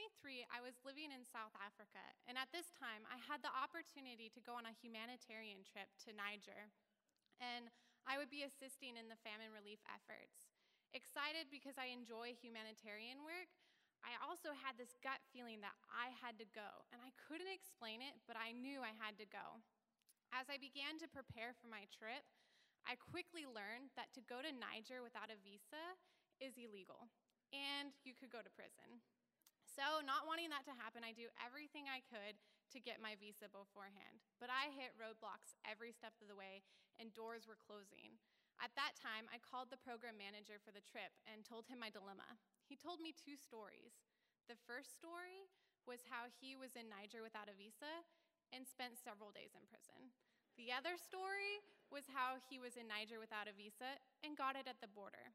23, I was living in South Africa, and at this time, I had the opportunity to go on a humanitarian trip to Niger, and I would be assisting in the famine relief efforts. Excited because I enjoy humanitarian work, I also had this gut feeling that I had to go, and I couldn't explain it, but I knew I had to go. As I began to prepare for my trip, I quickly learned that to go to Niger without a visa is illegal, and you could go to prison. So, not wanting that to happen, I do everything I could to get my visa beforehand. But I hit roadblocks every step of the way, and doors were closing. At that time, I called the program manager for the trip and told him my dilemma. He told me two stories. The first story was how he was in Niger without a visa and spent several days in prison. The other story was how he was in Niger without a visa and got it at the border.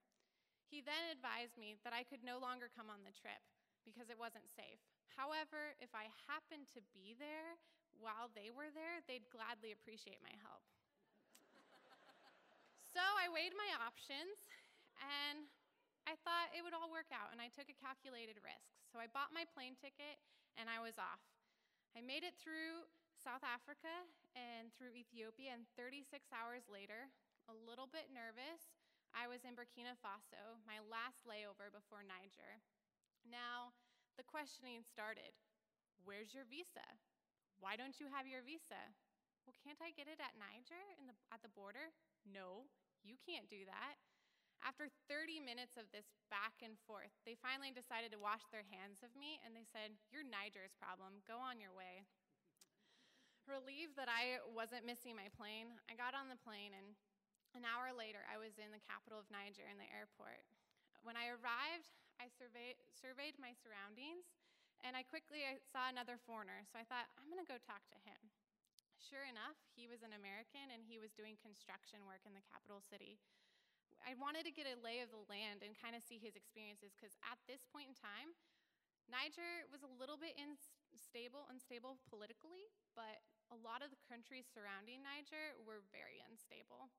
He then advised me that I could no longer come on the trip because it wasn't safe. However, if I happened to be there while they were there, they'd gladly appreciate my help. so I weighed my options and I thought it would all work out, and I took a calculated risk. So I bought my plane ticket and I was off. I made it through South Africa and through Ethiopia, and 36 hours later, a little bit nervous, I was in Burkina Faso, my last layover before Niger. Now, the questioning started Where's your visa? Why don't you have your visa? Well, can't I get it at Niger the, at the border? No, you can't do that. After 30 minutes of this back and forth, they finally decided to wash their hands of me and they said, You're Niger's problem. Go on your way. Relieved that I wasn't missing my plane, I got on the plane and an hour later I was in the capital of Niger in the airport. When I arrived, I surveyed, surveyed my surroundings, and I quickly saw another foreigner, so I thought, I'm going to go talk to him. Sure enough, he was an American and he was doing construction work in the capital city. I wanted to get a lay of the land and kind of see his experiences because at this point in time, Niger was a little bit unstable, unstable politically, but a lot of the countries surrounding Niger were very unstable.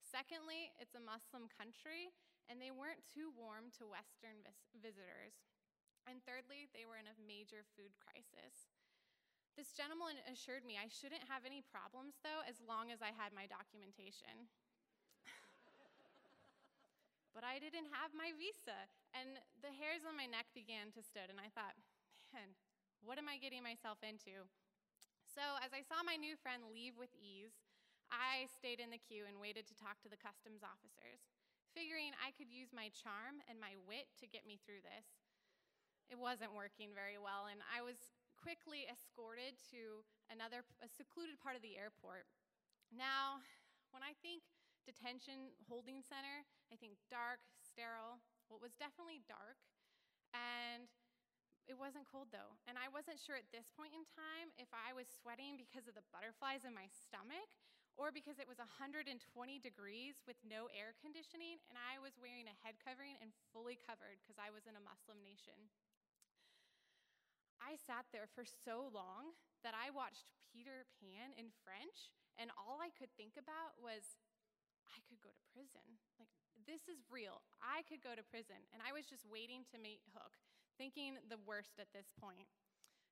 Secondly, it's a Muslim country, and they weren't too warm to Western vis- visitors. And thirdly, they were in a major food crisis. This gentleman assured me I shouldn't have any problems, though, as long as I had my documentation. but I didn't have my visa, and the hairs on my neck began to stood, and I thought, man, what am I getting myself into? So, as I saw my new friend leave with ease, I stayed in the queue and waited to talk to the customs officers figuring I could use my charm and my wit to get me through this. It wasn't working very well, and I was quickly escorted to another a secluded part of the airport. Now, when I think detention holding center, I think dark, sterile. Well, it was definitely dark, and it wasn't cold though. And I wasn't sure at this point in time if I was sweating because of the butterflies in my stomach or because it was 120 degrees with no air conditioning and I was wearing a head covering and fully covered because I was in a Muslim nation. I sat there for so long that I watched Peter Pan in French, and all I could think about was, I could go to prison. Like, this is real. I could go to prison. And I was just waiting to meet Hook, thinking the worst at this point.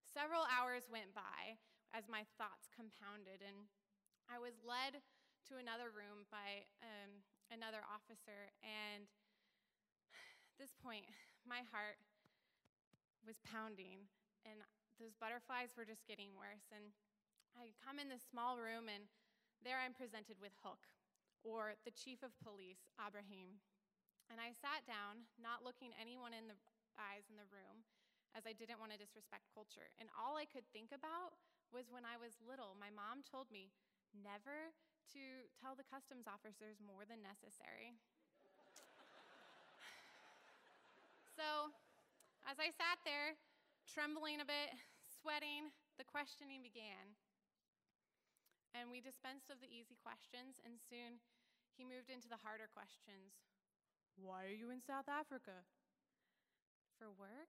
Several hours went by as my thoughts compounded, and I was led to another room by um, another officer, and at this point, my heart was pounding, and those butterflies were just getting worse. And I come in this small room, and there I'm presented with Hook, or the chief of police, Abraham. And I sat down, not looking anyone in the eyes in the room, as I didn't want to disrespect culture. And all I could think about was when I was little, my mom told me, never to tell the customs officers more than necessary. so, as I sat there, trembling a bit, sweating, the questioning began. And we dispensed of the easy questions, and soon he moved into the harder questions. Why are you in South Africa? For work?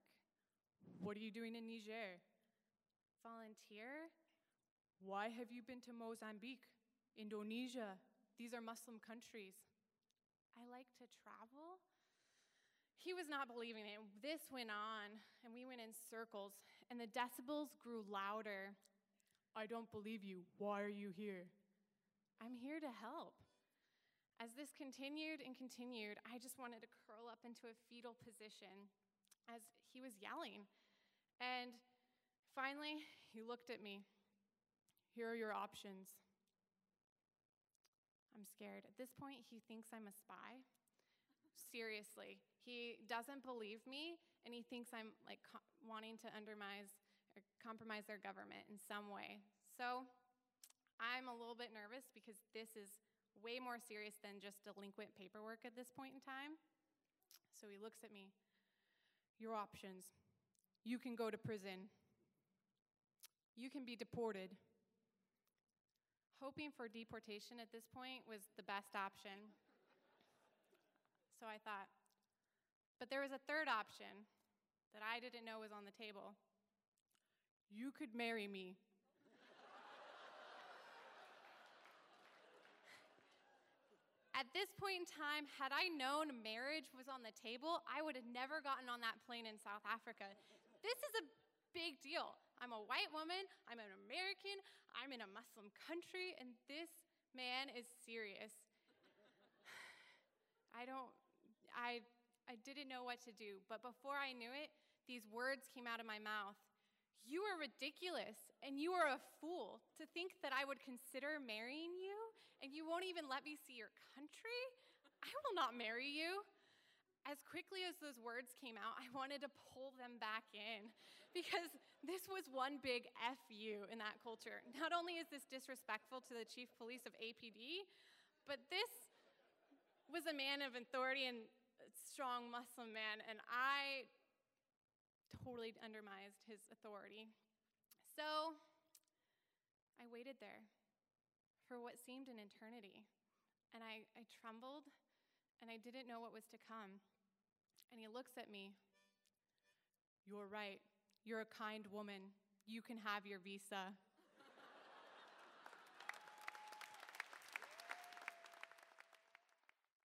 What are you doing in Niger? Volunteer? Why have you been to Mozambique, Indonesia? These are Muslim countries. I like to travel. He was not believing it. This went on, and we went in circles, and the decibels grew louder. I don't believe you. Why are you here? I'm here to help. As this continued and continued, I just wanted to curl up into a fetal position as he was yelling. And finally, he looked at me. Here are your options. I'm scared. At this point, he thinks I'm a spy. Seriously, he doesn't believe me, and he thinks I'm like co- wanting to undermine or compromise their government in some way. So I'm a little bit nervous because this is way more serious than just delinquent paperwork at this point in time. So he looks at me. Your options you can go to prison, you can be deported. Hoping for deportation at this point was the best option. So I thought, but there was a third option that I didn't know was on the table. You could marry me. At this point in time, had I known marriage was on the table, I would have never gotten on that plane in South Africa. This is a big deal. I'm a white woman, I'm an American, I'm in a Muslim country, and this man is serious. I don't, I, I didn't know what to do, but before I knew it, these words came out of my mouth. You are ridiculous, and you are a fool to think that I would consider marrying you and you won't even let me see your country? I will not marry you. As quickly as those words came out, I wanted to pull them back in because this was one big F you in that culture. Not only is this disrespectful to the chief police of APD, but this was a man of authority and a strong Muslim man, and I totally undermined his authority. So I waited there for what seemed an eternity. And I, I trembled and I didn't know what was to come. And he looks at me. You're right. You're a kind woman. You can have your visa.